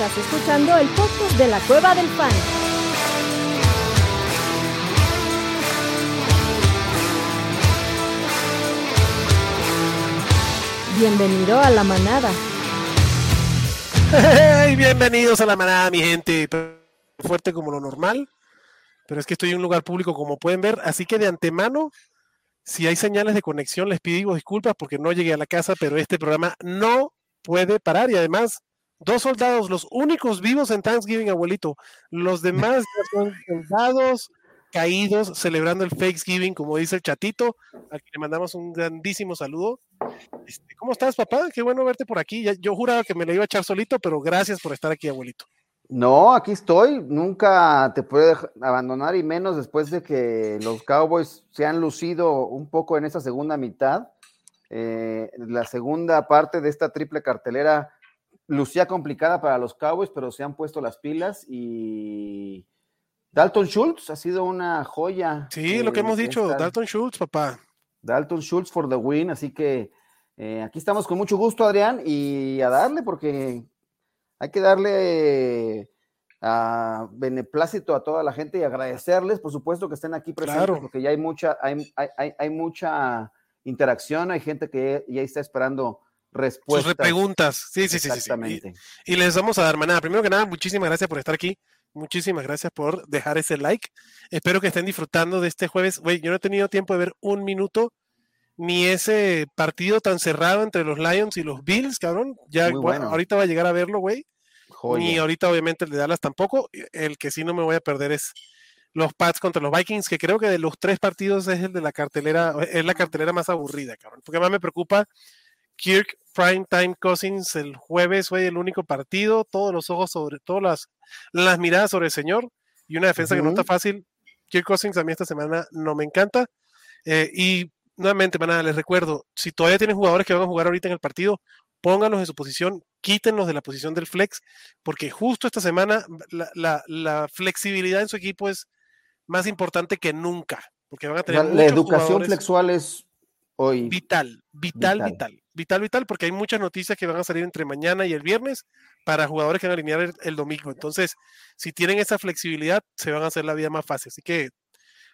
Estás escuchando el podcast de la Cueva del Fan. Bienvenido a la manada. Bienvenidos a la manada, mi gente. Fuerte como lo normal, pero es que estoy en un lugar público, como pueden ver, así que de antemano, si hay señales de conexión, les pido disculpas porque no llegué a la casa, pero este programa no puede parar y además dos soldados, los únicos vivos en Thanksgiving, abuelito. Los demás son soldados caídos celebrando el Thanksgiving, como dice el chatito, a quien le mandamos un grandísimo saludo. Este, ¿Cómo estás, papá? Qué bueno verte por aquí. Yo juraba que me lo iba a echar solito, pero gracias por estar aquí, abuelito. No, aquí estoy. Nunca te puedo abandonar y menos después de que los Cowboys se han lucido un poco en esa segunda mitad. Eh, la segunda parte de esta triple cartelera lucía complicada para los Cowboys, pero se han puesto las pilas y Dalton Schultz ha sido una joya. Sí, lo que hemos dicho, Dalton Schultz, papá. Dalton Schultz for the win, así que eh, aquí estamos con mucho gusto, Adrián, y a darle porque hay que darle a beneplácito a toda la gente y agradecerles, por supuesto, que estén aquí presentes, porque ya hay mucha, hay, hay, hay, mucha interacción, hay gente que ya está esperando respuestas. Sus preguntas, sí, sí, sí. Exactamente. Y, les vamos a dar manada. Primero que nada, muchísimas gracias por estar aquí. Muchísimas gracias por dejar ese like. Espero que estén disfrutando de este jueves. Güey, yo no he tenido tiempo de ver un minuto ni ese partido tan cerrado entre los Lions y los Bills, cabrón. Ya bueno. ahorita va a llegar a verlo, güey. Ni ahorita, obviamente, el de Dallas tampoco. El que sí no me voy a perder es los Pats contra los Vikings, que creo que de los tres partidos es el de la cartelera, es la cartelera más aburrida, cabrón. Porque más me preocupa Kirk Prime Time Cousins el jueves, fue el único partido, todos los ojos sobre, todas las, las miradas sobre el señor y una defensa que no está fácil. Kirk Cousins a mí esta semana no me encanta. Eh, y nuevamente, manada, les recuerdo, si todavía tienen jugadores que van a jugar ahorita en el partido, pónganlos en su posición, quítenlos de la posición del flex, porque justo esta semana la, flexibilidad en su equipo es más importante que nunca, porque van a tener... La, educación flexual es hoy... Vital, vital, vital, vital, vital, porque hay muchas noticias que van a salir entre mañana y el viernes para jugadores que van a alinear el, domingo. Entonces, si tienen esa flexibilidad, se van a hacer la vida más fácil. Así que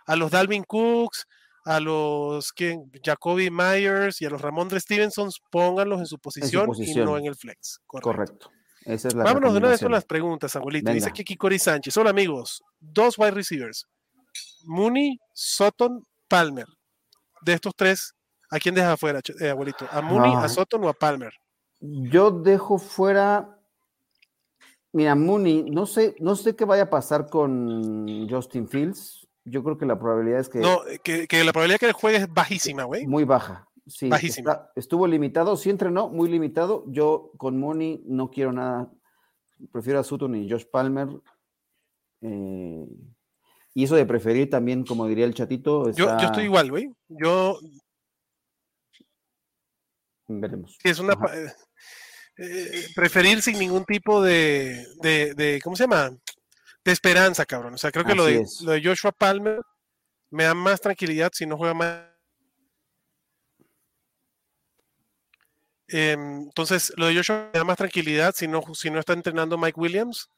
a los Dalvin Cooks, a los que Jacoby Myers y a los Ramondre Stevenson, pónganlos en su, posición, y no en el flex. Correcto. Vámonos de una vez con las preguntas, abuelito. Dice aquí Cory Sánchez. Hola amigos, dos wide receivers. Mooney, Sutton, Palmer. De estos tres, ¿a quién deja afuera, eh, abuelito? ¿A Mooney, a Sutton o a Palmer? Yo dejo fuera. Mira, Mooney, no sé, no sé qué vaya a pasar con Justin Fields yo creo que la probabilidad es que. No, que, la probabilidad que el juegue es bajísima, güey. Muy baja. Sí, bajísima. estuvo limitado, sí entrenó, muy limitado. Yo con Mooney no quiero nada. Prefiero a Sutton y Josh Palmer. Eh, y eso de preferir también, como diría el chatito. Yo, estoy igual, güey. Yo. Veremos. es una. Eh, eh, preferir sin ningún tipo de, de. ¿Cómo se llama? de esperanza, cabrón. O sea, creo que lo de, lo de, Joshua Palmer me da más tranquilidad si no juega más. Em, entonces, lo de Joshua me da más tranquilidad si no, si no está entrenando Mike Williams.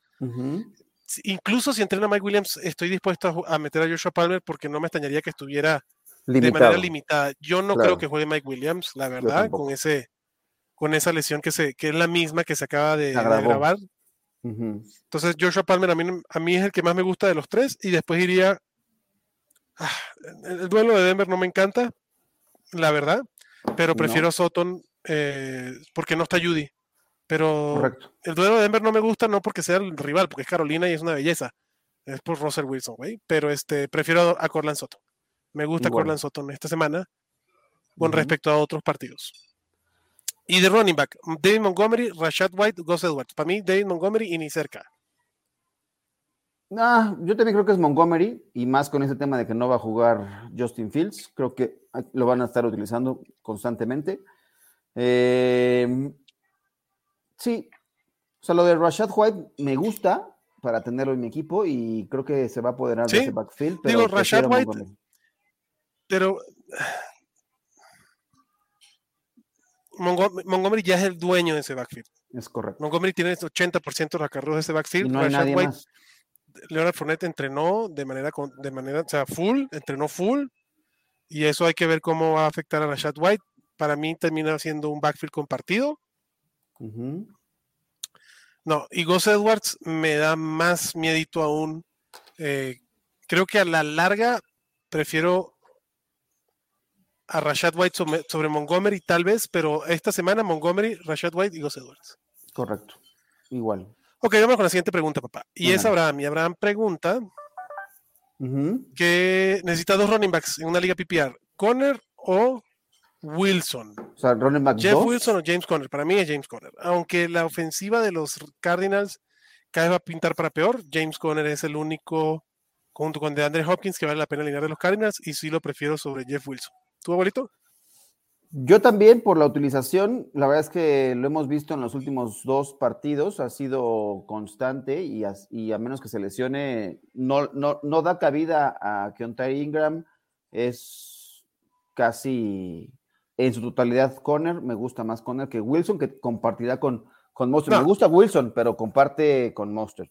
Incluso si entrena Mike Williams, estoy dispuesto a, meter a Joshua Palmer porque no me extrañaría que estuviera de manera limitada. Yo no creo que juegue Mike Williams, la verdad, con ese con esa lesión que se que es la misma que se acaba de grabar. Entonces, Joshua Palmer a mí, a mí es el que más me gusta de los tres. Y después iría. Ah, el duelo de Denver no me encanta, la verdad. Pero prefiero a Sutton eh, porque no está Judy. Pero el duelo de Denver no me gusta, no porque sea el rival, porque es Carolina y es una belleza. Es por Russell Wilson, güey. Pero este, prefiero a Corland Sutton. Me gusta Corland Sutton esta semana con respecto a otros partidos. Y de running back, David Montgomery, Rashad White, Gus Edwards. Para mí, David Montgomery y ni cerca. Ah, yo también creo que es Montgomery y más con ese tema de que no va a jugar Justin Fields. Creo que lo van a estar utilizando constantemente. Em, sí, o sea, lo de Rashad White me gusta para tenerlo en mi equipo y creo que se va a apoderar de ese backfield. Digo, Rashad White, pero Montgomery ya es el dueño de ese backfield. Es correcto. Montgomery tiene el 80% de la carrera de ese backfield. no hay nadie más. Leonard Fournette entrenó de manera, de manera, o sea, full, entrenó full, y eso hay que ver cómo va a afectar a Rashad White. Para mí termina siendo un backfield compartido. No, y Gus Edwards me da más miedito aún. Eh, creo que a la larga prefiero a Rashad White sobre, Montgomery, tal vez, pero esta semana Montgomery, Rashad White y Gus Edwards. Correcto. Igual. Ok, vamos con la siguiente pregunta, papá. Y es Abraham. Y Abraham pregunta que necesita dos running backs en una liga PPR. ¿Conner o Wilson? O sea, running back Jeff Wilson o James Conner. Para mí es James Conner. Aunque la ofensiva de los Cardinals cada vez va a pintar para peor, James Conner es el único, junto con DeAndre Hopkins, que vale la pena alinear de los Cardinals y sí lo prefiero sobre Jeff Wilson. ¿Tu abuelito? Yo también por la utilización, la verdad es que lo hemos visto en los últimos dos partidos, ha sido constante y a, menos que se lesione, no, no, da cabida a Keontae Ingram, es casi en su totalidad Conner, me gusta más Conner que Wilson, que compartirá con, con Monster. Me gusta Wilson, pero comparte con Monster.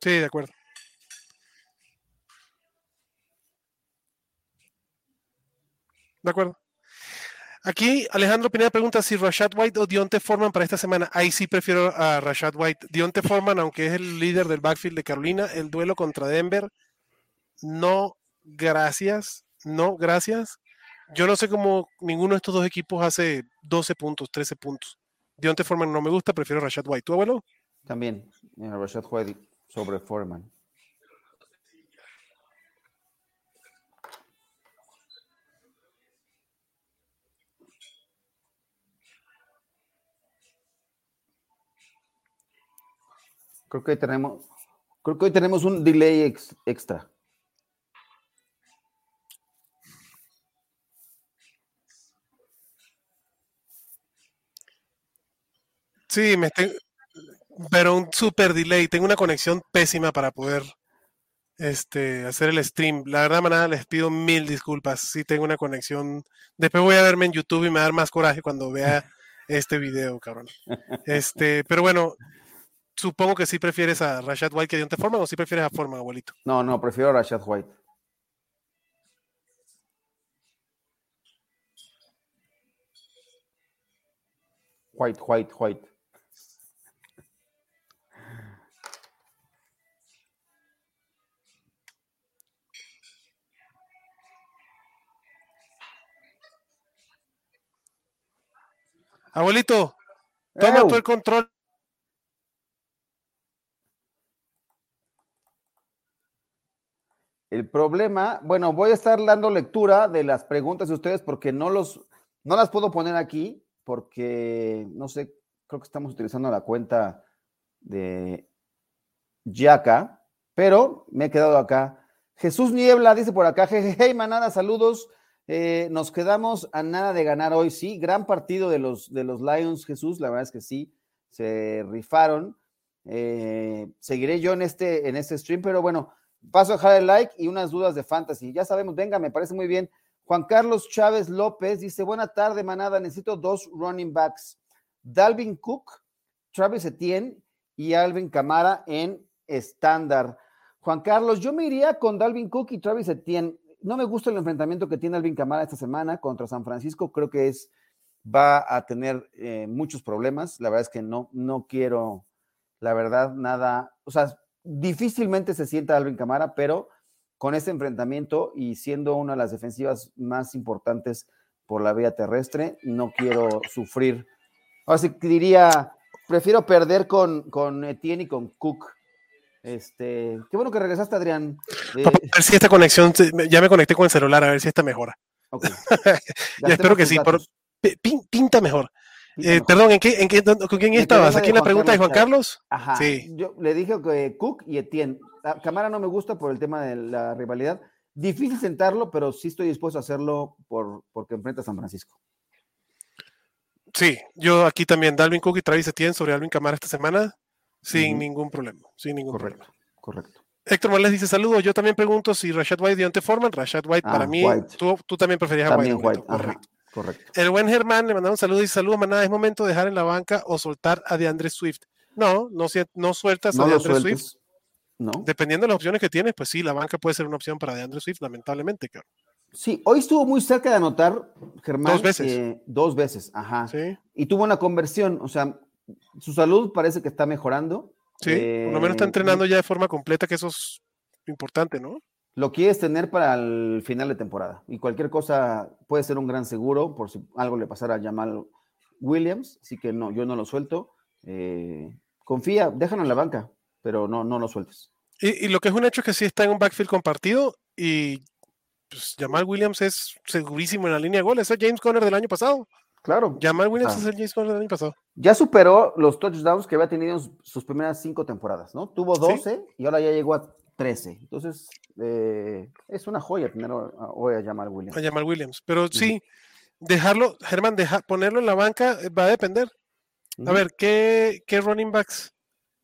Sí, de acuerdo. De acuerdo. Aquí Alejandro Pineda pregunta si Rashad White o Dionte Foreman para esta semana. Ahí sí prefiero a Rashad White. Dionte Foreman, aunque es el líder del backfield de Carolina, el duelo contra Denver, no, gracias. No, gracias. Yo no sé cómo ninguno de estos dos equipos hace 12 puntos, 13 puntos. Dionte Foreman no me gusta, prefiero Rashad White. ¿Tu abuelo? También, Rashad White sobre Foreman. Creo que hoy tenemos, creo que hoy tenemos un delay extra. Sí, me pero un super delay. Tengo una conexión pésima para poder este, hacer el stream. La verdad, manada, les pido mil disculpas. Sí, tengo una conexión. Después voy a verme en YouTube y me va a dar más coraje cuando vea este video, cabrón. Este, pero bueno, supongo que sí prefieres a Rashad White que Dionte Forman o sí prefieres a Forman, abuelito. No, no, prefiero a Rashad White. White, white, white. Abuelito, toma tú el control El problema, bueno, voy a estar dando lectura de las preguntas de ustedes porque no los, no las puedo poner aquí porque, no sé, creo que estamos utilizando la cuenta de Yaka, pero me he quedado acá. Jesús Niebla dice por acá, hey manada, saludos. Eh, nos quedamos a nada de ganar hoy, sí, gran partido de los, de los Lions, Jesús, la verdad es que sí, se rifaron. Eh, seguiré yo en este, en este stream, pero bueno, Paso a dejar el like y unas dudas de fantasy. Ya sabemos, venga, me parece muy bien. Juan Carlos Chávez López dice: Buena tarde, manada. Necesito dos running backs: Dalvin Cook, Travis Etienne y Alvin Camara en estándar. Juan Carlos, yo me iría con Dalvin Cook y Travis Etienne. No me gusta el enfrentamiento que tiene Alvin Camara esta semana contra San Francisco. Creo que es va a tener eh, muchos problemas. La verdad es que no, no quiero, la verdad, nada. O sea, difícilmente se sienta Alvin Camara, pero con este enfrentamiento y siendo una de las defensivas más importantes por la vía terrestre, no quiero sufrir. Así que diría, prefiero perder con, con Etienne y con Cook. Este, qué bueno que regresaste, Adrián. Eh, a ver si esta conexión, ya me conecté con el celular, a ver si esta mejora. Okay. ya espero que sí, pinta mejor. Eh, perdón, ¿en qué, en qué, ¿con quién estabas? ¿Aquí en la pregunta de Juan Carlos? Ajá. Sí. Yo le dije que Cook y Etienne. Camara no me gusta por el tema de la rivalidad. Difícil sentarlo, pero sí estoy dispuesto a hacerlo por, porque enfrenta a San Francisco. Sí, yo aquí también, Dalvin Cook y Travis Etienne sobre Alvin Camara esta semana, sin ningún problema. Sin ningún correcto, Correcto. Héctor Morales dice saludos. Yo también pregunto si Rashad White ante Foreman. Rashad White, para ah, mí, Tú, tú, también preferías a White. correcto. Correcto. El buen Germán le mandaba un saludo y dice: Saludos, manada. ¿Es momento de dejar en la banca o soltar a DeAndre Swift? No, no, no sueltas a DeAndre Swift. No. Dependiendo de las opciones que tienes, pues sí, la banca puede ser una opción para DeAndre Swift, lamentablemente. Claro. Sí, hoy estuvo muy cerca de anotar, Germán. Dos veces. Eh, dos veces, ajá. Sí. Y tuvo una conversión, o sea, su salud parece que está mejorando. Sí, por lo menos está eh, entrenando ya de forma completa, que eso es importante, ¿no? Lo quieres tener para el final de temporada. Y cualquier cosa puede ser un gran seguro por si algo le pasara a Jamal Williams. Así que no, yo no lo suelto. Eh, confía, déjalo en la banca, pero no, no lo sueltes. Y, lo que es un hecho es que sí está en un backfield compartido y pues, Jamal Williams es segurísimo en la línea de goles. Es James Conner del año pasado. Claro. Jamal Williams es el James Conner del año pasado. Ya superó los touchdowns que había tenido en sus primeras cinco temporadas, ¿no? Tuvo 12 y ahora ya llegó a 13. Entonces, eh, es una joya tener hoy a Jamal Williams. A Jamal Williams. Pero sí, dejarlo, Germán, ponerlo en la banca eh, va a depender. A ver, ¿qué, ¿qué, running backs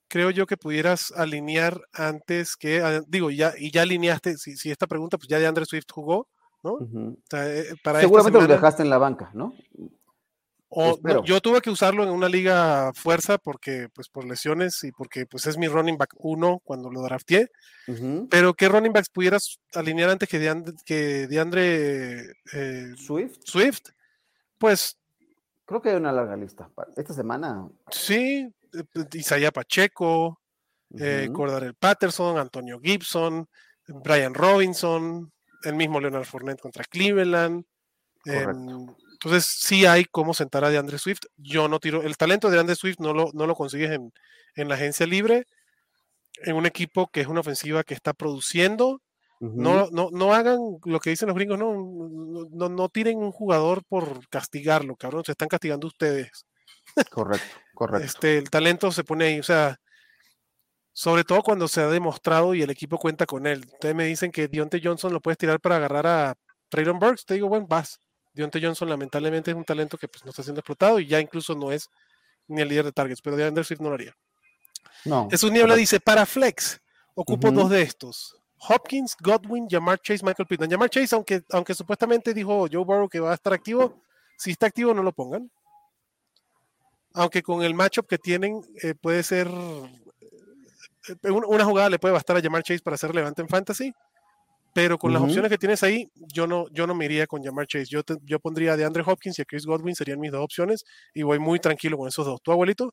creo yo que pudieras alinear antes que, digo, ya, y ya alineaste, si, si esta pregunta, pues ya de Andre Swift jugó, ¿no? Eh, Seguramente lo dejaste en la banca, ¿no? Yo tuve que usarlo en una liga fuerza porque, pues, por lesiones y porque, pues, es mi running back uno cuando lo drafté. Pero ¿qué running backs pudieras alinear antes que de, que Andre eh, Swift? Swift? Pues. Creo que hay una larga lista. Esta semana. Sí, eh, pues, Isaiah Pacheco, eh, Patterson, Antonio Gibson, Brian Robinson, el mismo Leonard Fournette contra Cleveland. Em, entonces, sí hay cómo sentar a DeAndre Swift. Yo no tiro. El talento de DeAndre Swift no lo, no lo consigues en, la agencia libre, en un equipo que es una ofensiva que está produciendo. no, no, no hagan lo que dicen los gringos, no, no, no, tiren un jugador por castigarlo, cabrón. Se están castigando ustedes. Correcto, correcto. Este, el talento se pone ahí, o sea, sobre todo cuando se ha demostrado y el equipo cuenta con él. Ustedes me dicen que Dionte Johnson lo puedes tirar para agarrar a Traylon Burks. Te digo, bueno, vas. Dionte Johnson lamentablemente es un talento que pues, no está siendo explotado y ya incluso no es ni el líder de targets, pero de Swift no lo haría. No. Jesús Niebla dice, para flex, ocupo dos de estos. Hopkins, Godwin, Jamar Chase, Michael Pittman. Jamar Chase, aunque, aunque supuestamente dijo Joe Burrow que va a estar activo, si está activo no lo pongan. Aunque con el matchup que tienen eh, puede ser... Eh, una jugada le puede bastar a Jamar Chase para ser relevante en fantasy pero con las opciones que tienes ahí, yo no, yo no me iría con Jamar Chase. Yo, yo pondría de Andre Hopkins y a Chris Godwin serían mis dos opciones y voy muy tranquilo con esos dos. ¿Tu abuelito?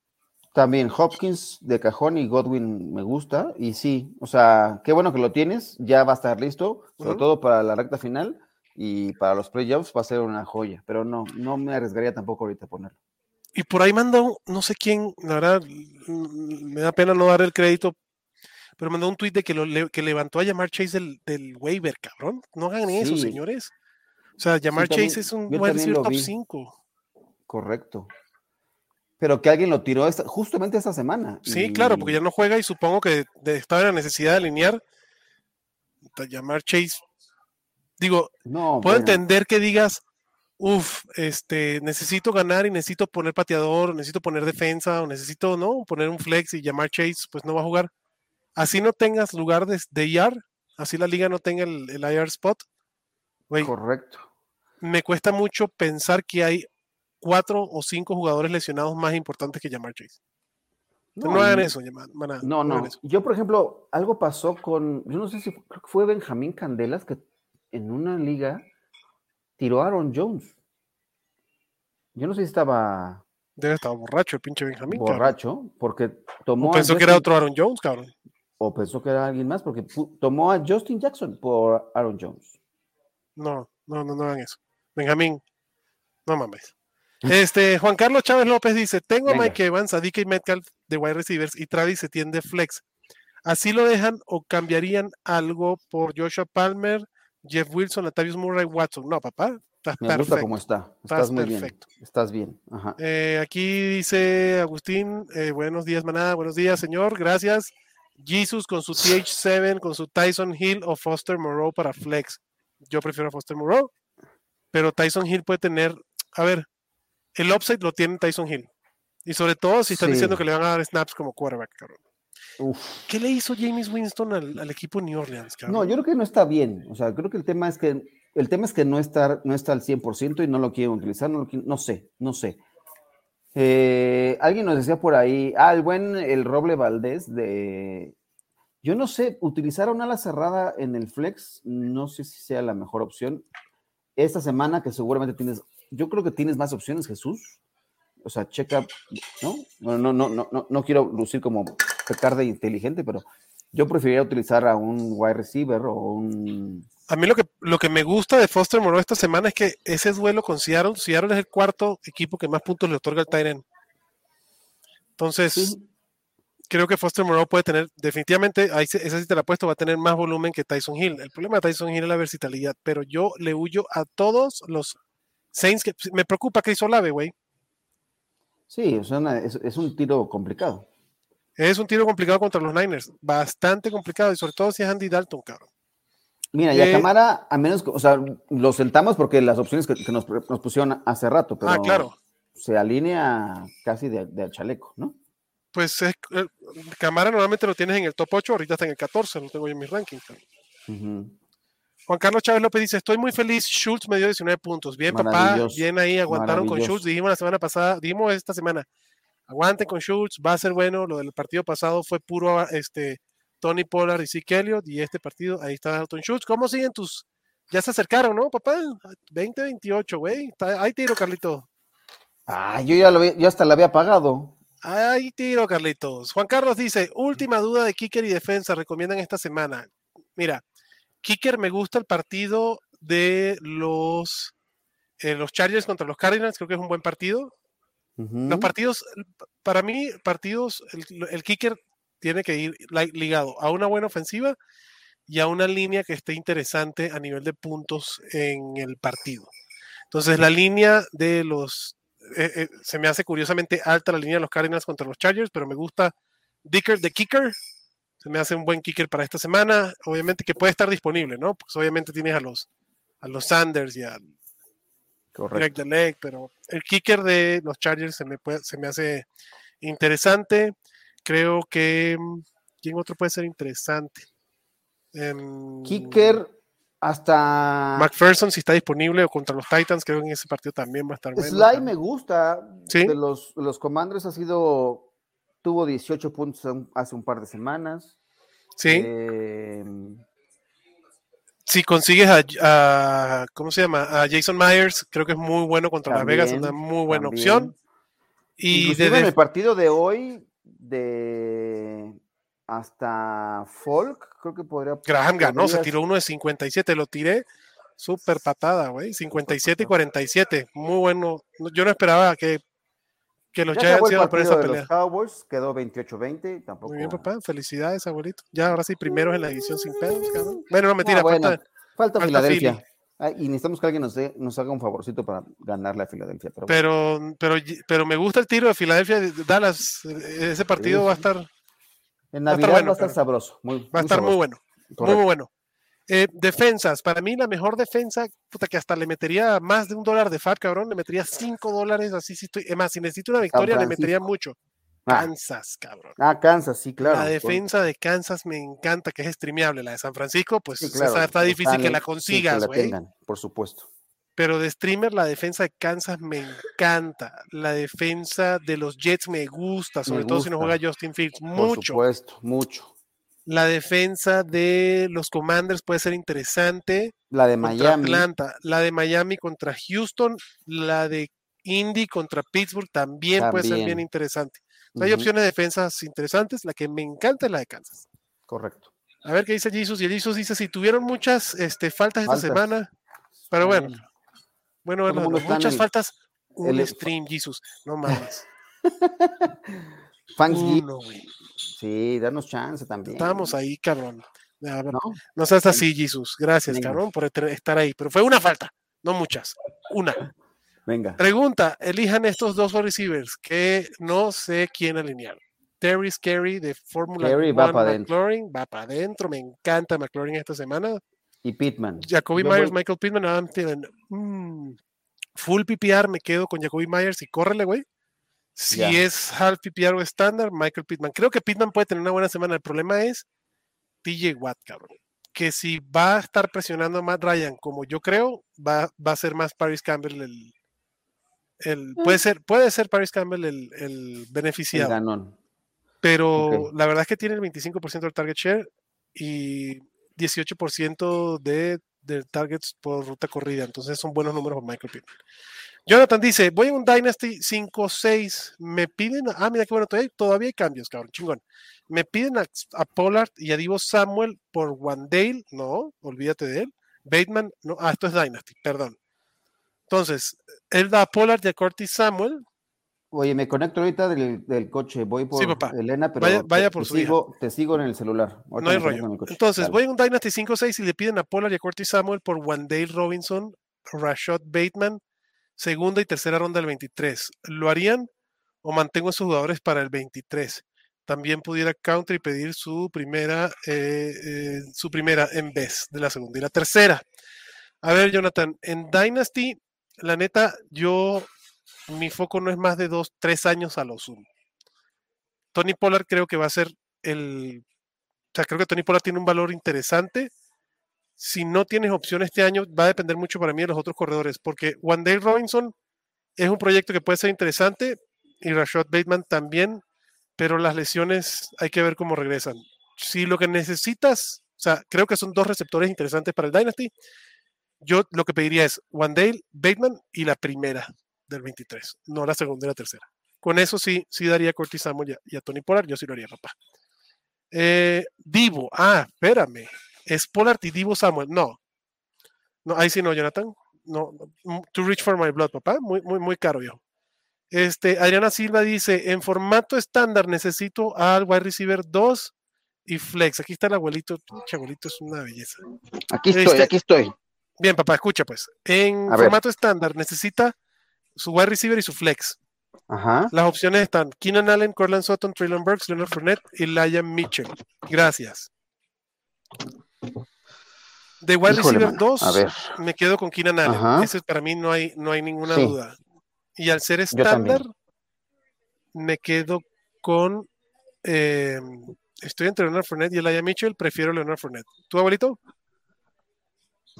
También Hopkins de cajón y Godwin me gusta. Y sí, o sea, qué bueno que lo tienes. Ya va a estar listo, sobre todo para la recta final y para los playoffs va a ser una joya. Pero no, no me arriesgaría tampoco ahorita a ponerlo. Y por ahí mandó, no sé quién, la verdad, me da pena no dar el crédito pero mandó un tweet de que, lo, que levantó a llamar Chase del, del waiver, cabrón. No hagan eso, señores. O sea, llamar Chase es un buen top 5. Correcto. Pero que alguien lo tiró justamente esta semana. Sí, claro, porque ya no juega y supongo que estaba en la necesidad de alinear. Llamar Chase. Digo, no, puedo entender que digas, uff, este, necesito ganar y necesito poner pateador, necesito poner defensa, o necesito, ¿no? Poner un flex y llamar Chase, pues no va a jugar así no tengas lugar de, de IR, así la liga no tenga el, IR spot. Correcto. Me cuesta mucho pensar que hay cuatro o cinco jugadores lesionados más importantes que Jamar Chase. No, hagan eso, maná, No, no. Yo, por ejemplo, algo pasó con, yo no sé si fue Benjamín Candelas que en una liga tiró a Aaron Jones. Yo no sé si estaba. Debe estar borracho el pinche Benjamín. Borracho, porque tomó. pensó que era otro Aaron Jones, cabrón o pensó que era alguien más porque tomó a Justin Jackson por Aaron Jones. No, no, no, no hagan eso. Benjamín, no mames. Este, Juan Carlos Chávez López dice: Tengo a Mike Evans, a DK Metcalf de wide receivers y Travis se tiende flex. ¿Así lo dejan o cambiarían algo por Joshua Palmer, Jeff Wilson, Latavius Murray, Watson? No, papá. Estás Me gusta cómo está. Estás, muy perfecto. bien. Estás bien. Eh, aquí dice Agustín: eh, Buenos días, manada. Buenos días, señor. Gracias. Jesus con su TH7, con su Tyson Hill o Foster Moreau para flex. Yo prefiero a Foster Moreau, pero Tyson Hill puede tener, a ver, el upside lo tiene Tyson Hill. Y sobre todo si están diciendo que le van a dar snaps como quarterback, cabrón. ¿Qué le hizo James Winston al, equipo New Orleans? No, yo creo que no está bien. O sea, creo que el tema es que el tema es que no está, no está al 100% y no lo quieren utilizar. No, no sé, no sé. Eh, alguien nos decía por ahí, ah, el buen el Roble Valdés de. Yo no sé, utilizar una ala cerrada en el flex, no sé si sea la mejor opción. Esta semana que seguramente tienes, yo creo que tienes más opciones, Jesús. O sea, check ¿no? No, no, no, no, no, quiero lucir como pecar de inteligente, pero yo preferiría utilizar a un wide receiver o un a mí lo que, lo que me gusta de Foster Moreau esta semana es que ese duelo con Seattle, Seattle es el cuarto equipo que más puntos le otorga al Tyren. Entonces, creo que Foster Moreau puede tener, definitivamente, ahí, esa sí te la puesto, va a tener más volumen que Tyson Hill. El problema de Tyson Hill es la versatilidad, pero yo le huyo a todos los Saints que me preocupa Chris Olave, güey. Sí, es, es, un tiro complicado. Es un tiro complicado contra los Niners, bastante complicado, y sobre todo si es Andy Dalton, cabrón. Mira, y a Camara, a menos, o sea, lo sentamos porque las opciones que, nos, pusieron hace rato, pero ah, claro. se alinea casi de, chaleco, ¿no? Pues es, eh, Camara normalmente lo tienes en el top 8, ahorita está en el 14, lo tengo yo en mis rankings. Juan Carlos Chávez López dice, estoy muy feliz, Schultz me dio 19 puntos. Bien, papá, bien ahí, aguantaron con Schultz, dijimos la semana pasada, dijimos esta semana, aguanten con Schultz, va a ser bueno, lo del partido pasado fue puro este, Tony Pollard y Zeke Elliott, y este partido, ahí está Dalton Schultz. ¿Cómo siguen tus? Ya se acercaron, ¿no, papá? 20-28, güey. Ahí tiro, Carlito. Ah, yo ya lo yo hasta lo había pagado. Ahí tiro, Carlitos. Juan Carlos dice, última duda de kicker y defensa, recomiendan esta semana. Mira, kicker me gusta el partido de los, eh, los Chargers contra los Cardinals, creo que es un buen partido. Los partidos, para mí, partidos, el, el, kicker tiene que ir ligado a una buena ofensiva y a una línea que esté interesante a nivel de puntos en el partido. Entonces, la línea de los. Eh, eh, se me hace curiosamente alta la línea de los Cardinals contra los Chargers, pero me gusta Dicker de Kicker. Se me hace un buen kicker para esta semana. Obviamente que puede estar disponible, ¿no? Pues obviamente tienes a los, a los Sanders y a Greg the Leg, pero el kicker de los Chargers se me, se me hace interesante. Creo que. Mm, ¿Quién otro puede ser interesante? Em, Kicker hasta. McPherson, si está disponible, o contra los Titans, creo que en ese partido también va a estar. Sly me gusta. ¿Sí? De los, los Commanders ha sido. Tuvo 18 puntos hace un par de semanas. Sí. Em, si consigues a, ¿Cómo se llama? A Jason Myers, creo que es muy bueno contra Las Vegas, una muy buena opción. Y desde en el partido de hoy, de hasta Folk, creo que podría. Graham ganó, se tiró uno de 57, lo tiré. Súper patada, güey. 57 y 47. Muy bueno. Yo no esperaba que, que los Giants iban por esa pelea. Los Cowboys quedó 28-20. Tampoco. Muy bien, papá. Felicidades, abuelito. Ya ahora sí, primeros en la edición sin pedos, cabrón. Bueno, no, mentira. falta, falta, Filadelfia. y necesitamos que alguien nos, nos haga un favorcito para ganarle a Filadelfia. Pero, pero, pero, me gusta el tiro de Filadelfia. Dallas, ese partido va a estar. En Navidad va a estar, sabroso. va a estar muy bueno. Muy, bueno. Eh, defensas, para mí la mejor defensa, puta, que hasta le metería más de un dólar de FAT, cabrón, le metería cinco dólares, así si estoy, es más, si necesito una victoria, le metería mucho. Ah. Kansas, cabrón. Ah, Kansas, sí, claro. La defensa de Kansas me encanta, que es streameable. La de San Francisco, pues está difícil que la consigas, güey. por supuesto. Pero de streamer, la defensa de Kansas me encanta. La defensa de los Jets me gusta, sobre todo si no juega Justin Fields. Mucho. Por supuesto, mucho. La defensa de los Commanders puede ser interesante. La de Miami. Atlanta. La de Miami contra Houston. La de Indy contra Pittsburgh también, puede ser bien interesante. Hay opciones de defensas interesantes. La que me encanta es la de Kansas. Correcto. A ver qué dice Jesus. Y Jesus dice: si tuvieron muchas este, faltas esta semana, pero bueno, bueno, bueno muchas faltas. Un stream, Jesus. No mames. Uno, Sí, danos chance también. Estamos ahí, cabrón. ¿No? no seas así, Jesus. Gracias, cabrón, por estar ahí. Pero fue una falta, no muchas. Una. Venga. Pregunta: elijan estos dos receivers que no sé quién alinear. Terry Scary de Fórmula 1 va para McLaurin, va para adentro. Me encanta McLaurin esta semana. Y Pittman. Jacoby Myers, Michael Pittman, Adam Thielen. Mm, full PPR, me quedo con Jacoby Myers y córrele, güey. Si es half PPR o estándar, Michael Pittman. Creo que Pittman puede tener una buena semana. El problema es TJ Watt, cabrón. Que si va a estar presionando a Matt Ryan, como yo creo, va, va a ser más Paris Campbell el. el puede, mm. ser, puede ser Paris Campbell el, el beneficiado. pero la verdad es que tiene el 25% del target share y 18% de, de targets por ruta corrida. Entonces son buenos números para Michael Pittman. Jonathan dice, voy a un Dynasty 5-6, me piden, ah, mira qué bueno, todavía, hay cambios, cabrón, chingón. Me piden a, Pollard y a Divo Samuel por Wandale, no, olvídate de él. Bateman, no, ah, esto es Dynasty, perdón. Entonces, él da a Pollard y a Curtis Samuel. Oye, me conecto ahorita del, coche, voy por Elena, pero vaya, por te, sigo, te sigo en el celular. no hay rollo. Entonces, voy a un Dynasty 5-6 y le piden a Pollard y a Curtis Samuel por Wandale Robinson, Rashad Bateman, segunda y tercera ronda del 23. ¿Lo harían o mantengo a esos jugadores para el 23? También pudiera counter y pedir su primera, eh, eh, su primera en vez de la segunda y la tercera. A ver, Jonathan, en Dynasty, la neta, yo, mi foco no es más de dos, tres años a lo zoom. Tony Pollard creo que va a ser el, o sea, creo que Tony Pollard tiene un valor interesante si no tienes opción este año, va a depender mucho para mí de los otros corredores, porque Wandale Robinson es un proyecto que puede ser interesante y Rashad Bateman también, pero las lesiones hay que ver cómo regresan. Si lo que necesitas, o sea, creo que son dos receptores interesantes para el Dynasty, yo lo que pediría es Wandale, Bateman y la primera del 23, no la segunda y la tercera. Con eso sí, sí daría a y a, Tony Pollard, yo sí lo haría, papá. Eh, Divo, ah, espérame, es Pollard y Divo Samuel. No. No, ahí sí no, Jonathan. No, mm, too rich for my blood, papá. Muy, muy, muy caro yo. Este, Adriana Silva dice, en formato estándar necesito al wide receiver 2 y flex. Aquí está el abuelito. Pinche abuelito es una belleza. Aquí estoy, este, aquí estoy. Bien, papá, escucha pues. En formato estándar necesita su wide receiver y su flex. Ajá. Las opciones están Keenan Allen, Corland Sutton, Traylon Burks, Leonard Fournette y Liam Mitchell. Gracias. De wide receiver 2, me quedo con Keenan Allen. Ese para mí no hay, no hay ninguna duda. Y al ser estándar, me quedo con. Em, estoy entre Leonard Fournette y Elijah Mitchell, prefiero Leonard Fournette. ¿Tu abuelito?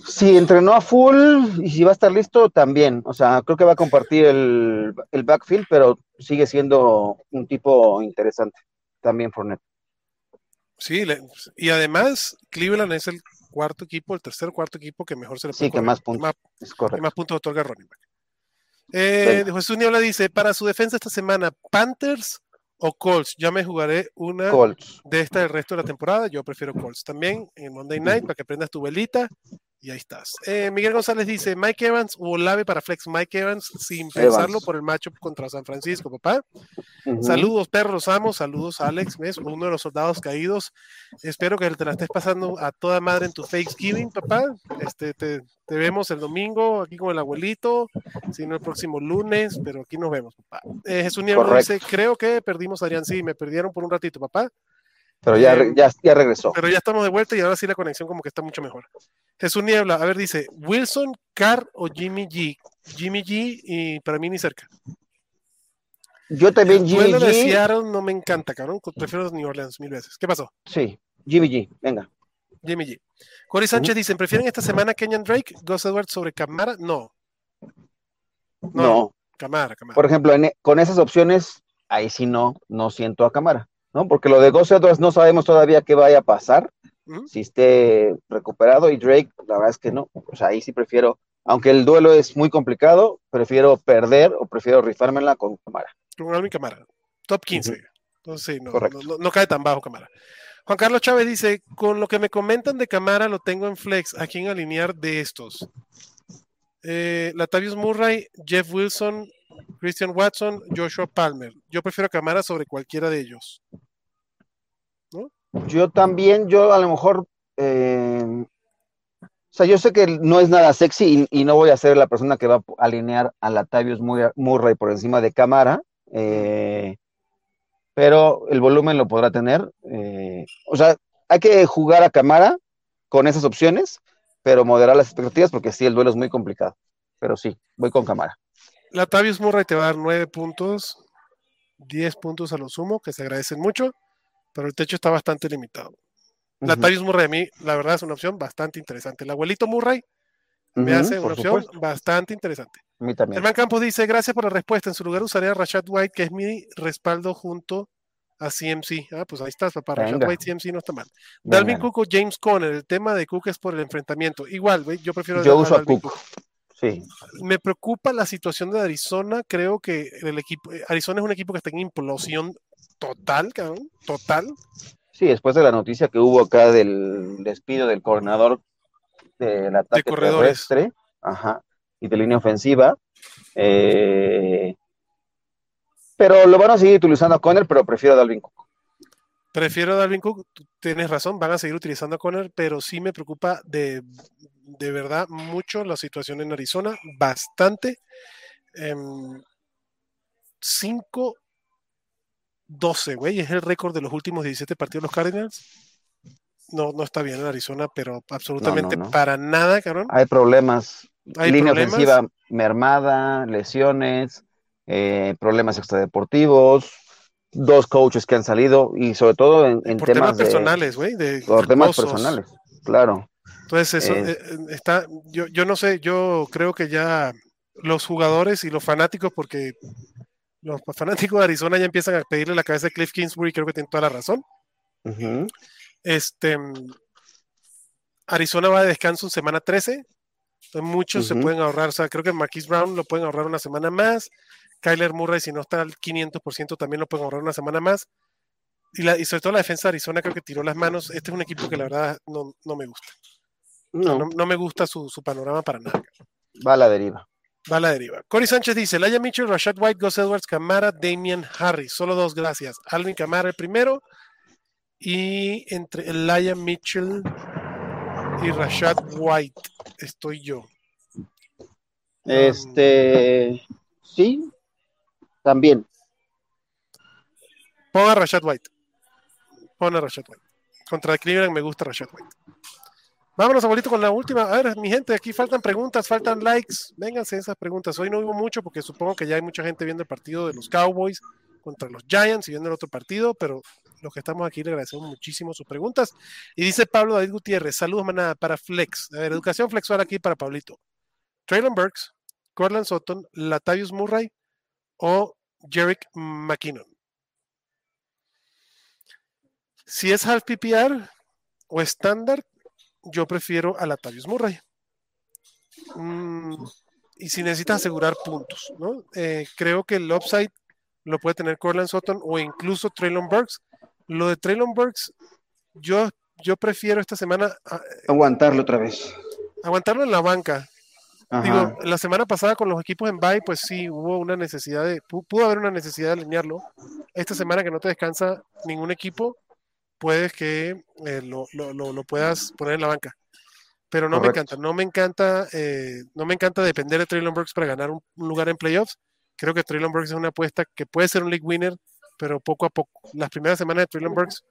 Sí, entrenó a full y si va a estar listo también. O sea, creo que va a compartir el, el backfield, pero sigue siendo un tipo interesante. También Fournette. Sí, y además Cleveland es el cuarto equipo, el tercer cuarto equipo que mejor se le puede Sí, que más puntos. es correcto. más puntos otorga running back. Eh, Jesús Niebla dice, para su defensa esta semana, Panthers o Colts. Ya me jugaré una de esta del resto de la temporada. Yo prefiero Colts. También en Monday Night para que prendas tu velita y ahí estás. Eh, Miguel González dice, Mike Evans o Olave para flex. Mike Evans sin pensarlo por el matchup contra San Francisco, papá. Saludos, perros amos. Saludos, Alex. ¿ves? Uno de los soldados caídos. Espero que te la estés pasando a toda madre en tu Thanksgiving, papá. Este, te, vemos el domingo aquí con el abuelito. Si no, el próximo lunes, pero aquí nos vemos, papá. Eh, Jesús Nieves dice, creo que perdimos a Adrián. Sí, me perdieron por un ratito, papá. Pero ya, ya, ya regresó. Pero ya estamos de vuelta y ahora sí la conexión como que está mucho mejor. Jesús Niebla, a ver, dice, Wilson, Carr o Jimmy G. Jimmy G y para mí ni cerca. Yo también Jimmy G. de Seattle no me encanta, cabrón. Prefiero New Orleans mil veces. ¿Qué pasó? Sí, Jimmy G, venga. Jimmy G. Cory Sánchez dicen, ¿prefieren esta semana Kenyan Drake, Gus Edwards sobre Camara? No. No. Camara, Camara. Por ejemplo, e, con esas opciones, ahí sí no, no siento a Camara. ¿No? Porque lo de Gus Edwards no sabemos todavía qué vaya a pasar, si esté recuperado, y Drake, la verdad es que no, o sea, ahí sí prefiero, aunque el duelo es muy complicado, prefiero perder o prefiero rifármela con Camara. Con Alvin Camara, top 15. Entonces, sí, no, no, cae tan bajo Camara. Juan Carlos Chávez dice, con lo que me comentan de Camara lo tengo en flex, ¿a quién alinear de estos? Eh, Latavius Murray, Jeff Wilson, Christian Watson, Joshua Palmer. Yo prefiero a Camara sobre cualquiera de ellos. Yo también, yo a lo mejor, eh, o sea, yo sé que no es nada sexy y, no voy a ser la persona que va a alinear a Latavius Murray por encima de Camara, eh, pero el volumen lo podrá tener. Eh, o sea, hay que jugar a Camara con esas opciones, pero moderar las expectativas porque sí, el duelo es muy complicado. Pero sí, voy con Camara. Latavius Murray te va a dar nueve puntos 10 puntos a lo sumo, que se agradecen mucho, pero el techo está bastante limitado. La Tarius Murray a mí, la verdad, es una opción bastante interesante. El abuelito Murray me hace una opción bastante interesante. A mí también. Herman Campos dice, gracias por la respuesta. En su lugar usaría a Rashad White, que es mi respaldo junto a CMC. Ah, pues ahí estás, papá. Rashad White, CMC no está mal. Dalvin Cook o James Conner. El tema de Cook es por el enfrentamiento. Igual, yo prefiero... Yo uso a Cook. Sí. Me preocupa la situación de Arizona. Creo que el equipo, eh, Arizona es un equipo que está en implosión total, cabrón, total. Sí, después de la noticia que hubo acá del despido del coordinador del ataque de terrestre, ajá, y de línea ofensiva. Eh, pero lo van a seguir utilizando a Conner, pero prefiero a Dalvin Cook. Prefiero a Dalvin Cook, tienes razón, van a seguir utilizando a Conner, pero sí me preocupa de, de verdad mucho la situación en Arizona, bastante. 5 em, 12, güey, es el récord de los últimos 17 partidos de los Cardinals. No, no está bien en Arizona, pero absolutamente para nada, cabrón. Hay problemas. Hay Línea ofensiva mermada, lesiones, eh, problemas extradeportivos, dos coaches que han salido y sobre todo en, temas, personales, güey. Por temas personales, claro. Entonces, eso eh, eh, está, yo, yo no sé, yo creo que ya los jugadores y los fanáticos, porque los fanáticos de Arizona ya empiezan a pedirle la cabeza de Cliff Kingsbury, creo que tiene toda la razón. Este Arizona va de descanso en semana 13. Entonces muchos se pueden ahorrar, o sea, creo que Marquise Brown lo pueden ahorrar una semana más. Kyler Murray, si no está al 500%, también lo pueden ahorrar una semana más. Y, la, y sobre todo la defensa de Arizona creo que tiró las manos. Este es un equipo que la verdad no, me gusta. No. no. me gusta su, su, panorama para nada. Va a la deriva. Va a la deriva. Cory Sánchez dice: Laia Mitchell, Rashad White, Gus Edwards, Camara, Damian Harris. Solo dos, gracias. Alvin Camara el primero. Y entre Laia Mitchell y Rashad White estoy yo. Este. Sí. También. Pon a Rashad White. Pon a Rashad White. Contra Cleveland me gusta Rashad White. Vámonos, abuelito, con la última. A ver, mi gente, aquí faltan preguntas, faltan likes. Vénganse esas preguntas. Hoy no hubo mucho porque supongo que ya hay mucha gente viendo el partido de los Cowboys contra los Giants y viendo el otro partido, pero los que estamos aquí le agradecemos muchísimo sus preguntas. Y dice Pablo David Gutiérrez, saludos, manada, para Flex. A ver, educación flexual aquí para Pablito. Traylon Burks, Cortland Sutton, Latavius Murray o Jerick McKinnon. Si es half PPR o estándar, yo prefiero a Latavius Murray. Mm, y si necesitas asegurar puntos, ¿no? Eh, creo que el upside lo puede tener Corland Sutton o incluso Traylon Burks. Lo de Traylon Burks, yo, yo prefiero esta semana. Ah, aguantarlo otra vez. Aguantarlo en la banca. Digo, la semana pasada con los equipos en bye, pues sí, hubo una necesidad de. Pudo haber una necesidad de alinearlo. Esta semana que no te descansa ningún equipo, puedes que eh, lo, puedas poner en la banca. Pero no me encanta, no me encanta, eh, no me encanta depender de Traylon Burks para ganar un, lugar en playoffs. Creo que Traylon Burks es una apuesta que puede ser un league winner, pero poco a poco. Las primeras semanas de Traylon Burks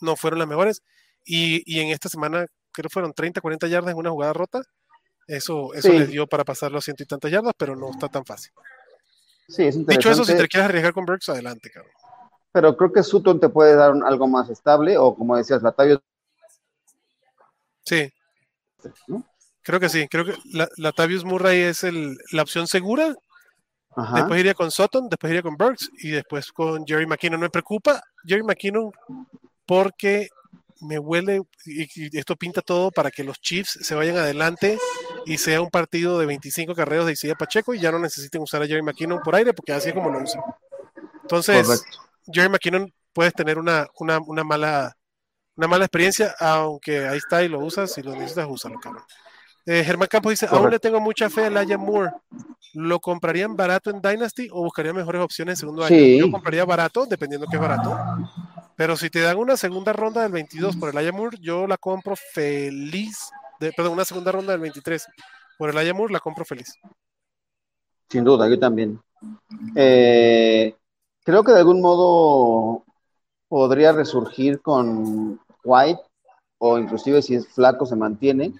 no fueron las mejores. Y, en esta semana, creo que fueron 30, 40 yardas en una jugada rota. Eso, eso le dio para pasar los ciento y tantas yardas, pero no está tan fácil. Sí, es Dicho eso, si te quieres arriesgar con Burks, adelante, cabrón pero creo que Sutton te puede dar algo más estable, o como decías, Latavio. Sí. Creo que sí, creo que la, Latavius Murray es el, la opción segura. Después iría con Sutton, después iría con Burks y después con Jerry McKinnon. Me preocupa Jerry McKinnon porque me huele, y, esto pinta todo para que los Chiefs se vayan adelante y sea un partido de 25 carreros de Isaiah Pacheco y ya no necesiten usar a Jerry McKinnon por aire porque así es como lo usan. Entonces, Jerry McKinnon puedes tener una, una, mala una mala experiencia, aunque ahí está y lo usas, si lo necesitas, úsalo, cabrón. Eh, Germán Campos dice, aún le tengo mucha fe a Laia Moore. ¿Lo comprarían barato en Dynasty o buscaría mejores opciones en segundo año? Yo compraría barato, dependiendo que es barato. Pero si te dan una segunda ronda del 22 por el Laia Moore, yo la compro feliz. perdón, una segunda ronda del 23 por el Laia Moore, la compro feliz. Sin duda, yo también. Eh, creo que de algún modo podría resurgir con White, o inclusive si es flaco se mantiene.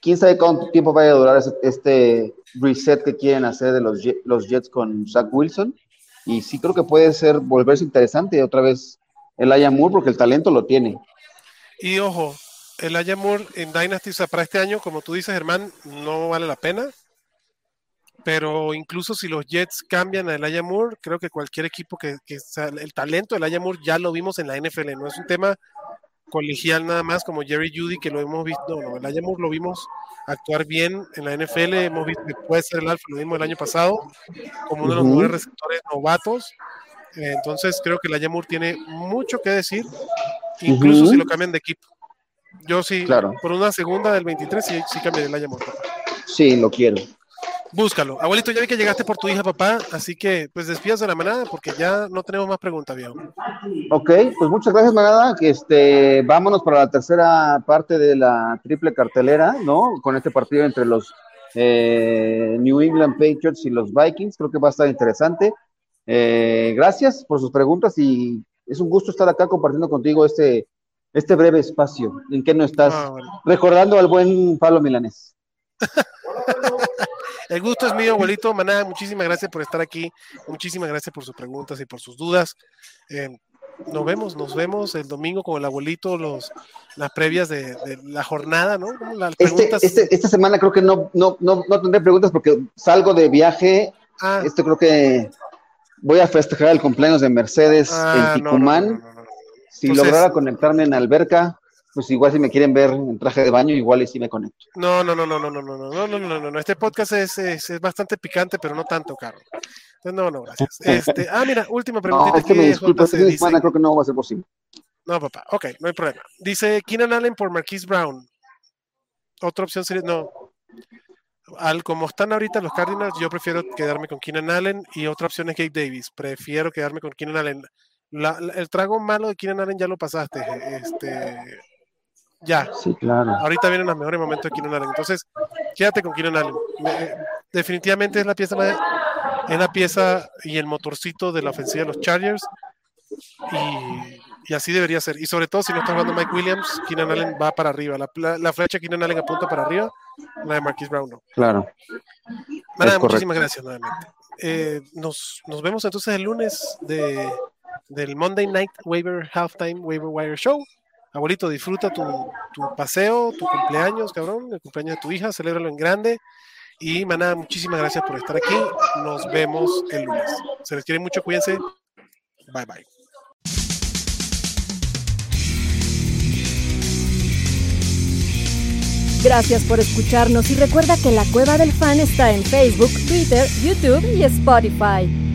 Quién sabe cuánto tiempo vaya a durar este reset que quieren hacer de los, los Jets con Zach Wilson. y sí creo que puede ser volverse interesante otra vez el Ayamur porque el talento lo tiene. Y ojo, el Ayamur en Dynasty, o sea, para este año, como tú dices, Germán, no vale la pena. Pero incluso si los Jets cambian a Elijah Moore, creo que cualquier equipo que, que el talento de Elijah Moore ya lo vimos en la NFL, no es un tema colegial nada más como Jerry Judy que lo hemos visto, no, no, Elijah Moore lo vimos actuar bien en la NFL, hemos visto que puede ser el alfa, lo vimos el año pasado, como uno de los mejores receptores novatos, entonces creo que Elijah Moore tiene mucho que decir, incluso si lo cambian de equipo. Yo sí, claro. por una segunda del 23 sí, sí cambiaría Elijah Moore. Sí, lo quiero. Búscalo. Abuelito, ya vi que llegaste por tu hija, papá, así que pues despidas de la manada porque ya no tenemos más preguntas, viejo. Ok, pues muchas gracias, manada. Este, vámonos para la tercera parte de la triple cartelera, ¿no? Con este partido entre los eh, New England Patriots y los Vikings. Creo que va a estar interesante. Eh, gracias por sus preguntas y es un gusto estar acá compartiendo contigo este, este breve espacio en que no estás ah, recordando al buen Pablo Milanés. El gusto es mío, abuelito. Maná, muchísimas gracias por estar aquí. Muchísimas gracias por sus preguntas y por sus dudas. Eh, nos vemos, nos vemos el domingo con el abuelito, los, las previas de, la jornada, ¿no? Este, este, esta semana creo que no, no, no, no, tendré preguntas porque salgo de viaje. Ah. Esto creo que voy a festejar el cumpleaños de Mercedes ah, en Ticumán. si lograra conectarme en alberca, pues igual si me quieren ver en traje de baño, igual y sí me conecto. No, no, no, no, no, no, no, no, no, no, no, no. Este podcast es, es, bastante picante, pero no tanto, caro. Entonces, no, no, gracias. Este, ah, mira, última preguntita. No, es que me disculpo, esta semana creo que no va a ser posible. No, papá, ok, no hay problema. Dice Keenan Allen por Marquise Brown. Otra opción sería, no. Al como están ahorita los Cardinals, yo prefiero quedarme con Keenan Allen y otra opción es Gabe Davis. Prefiero quedarme con Keenan Allen. La, el trago malo de Keenan Allen ya lo pasaste. Este, ya. Sí, claro. Ahorita vienen los mejores momentos de Keenan Allen. Entonces, quédate con Keenan Allen. Eh, definitivamente es la pieza es la pieza y el motorcito de la ofensiva de los Chargers. Y, así debería ser. Y sobre todo si no está jugando Mike Williams, Keenan Allen va para arriba. La, la, flecha de Keenan Allen apunta para arriba, la de Marquis Brown no. Claro. muchísimas gracias nuevamente. Eh, nos, nos, vemos entonces el lunes de, del Monday Night Waiver Halftime Waiver Wire Show. Abuelito, disfruta tu, paseo, tu cumpleaños, cabrón, el cumpleaños de tu hija, celébralo en grande. Y maná, muchísimas gracias por estar aquí. Nos vemos el lunes. Se les quiere mucho, cuídense. Bye bye. Gracias por escucharnos y recuerda que la Cueva del Fan está en Facebook, Twitter, YouTube y Spotify.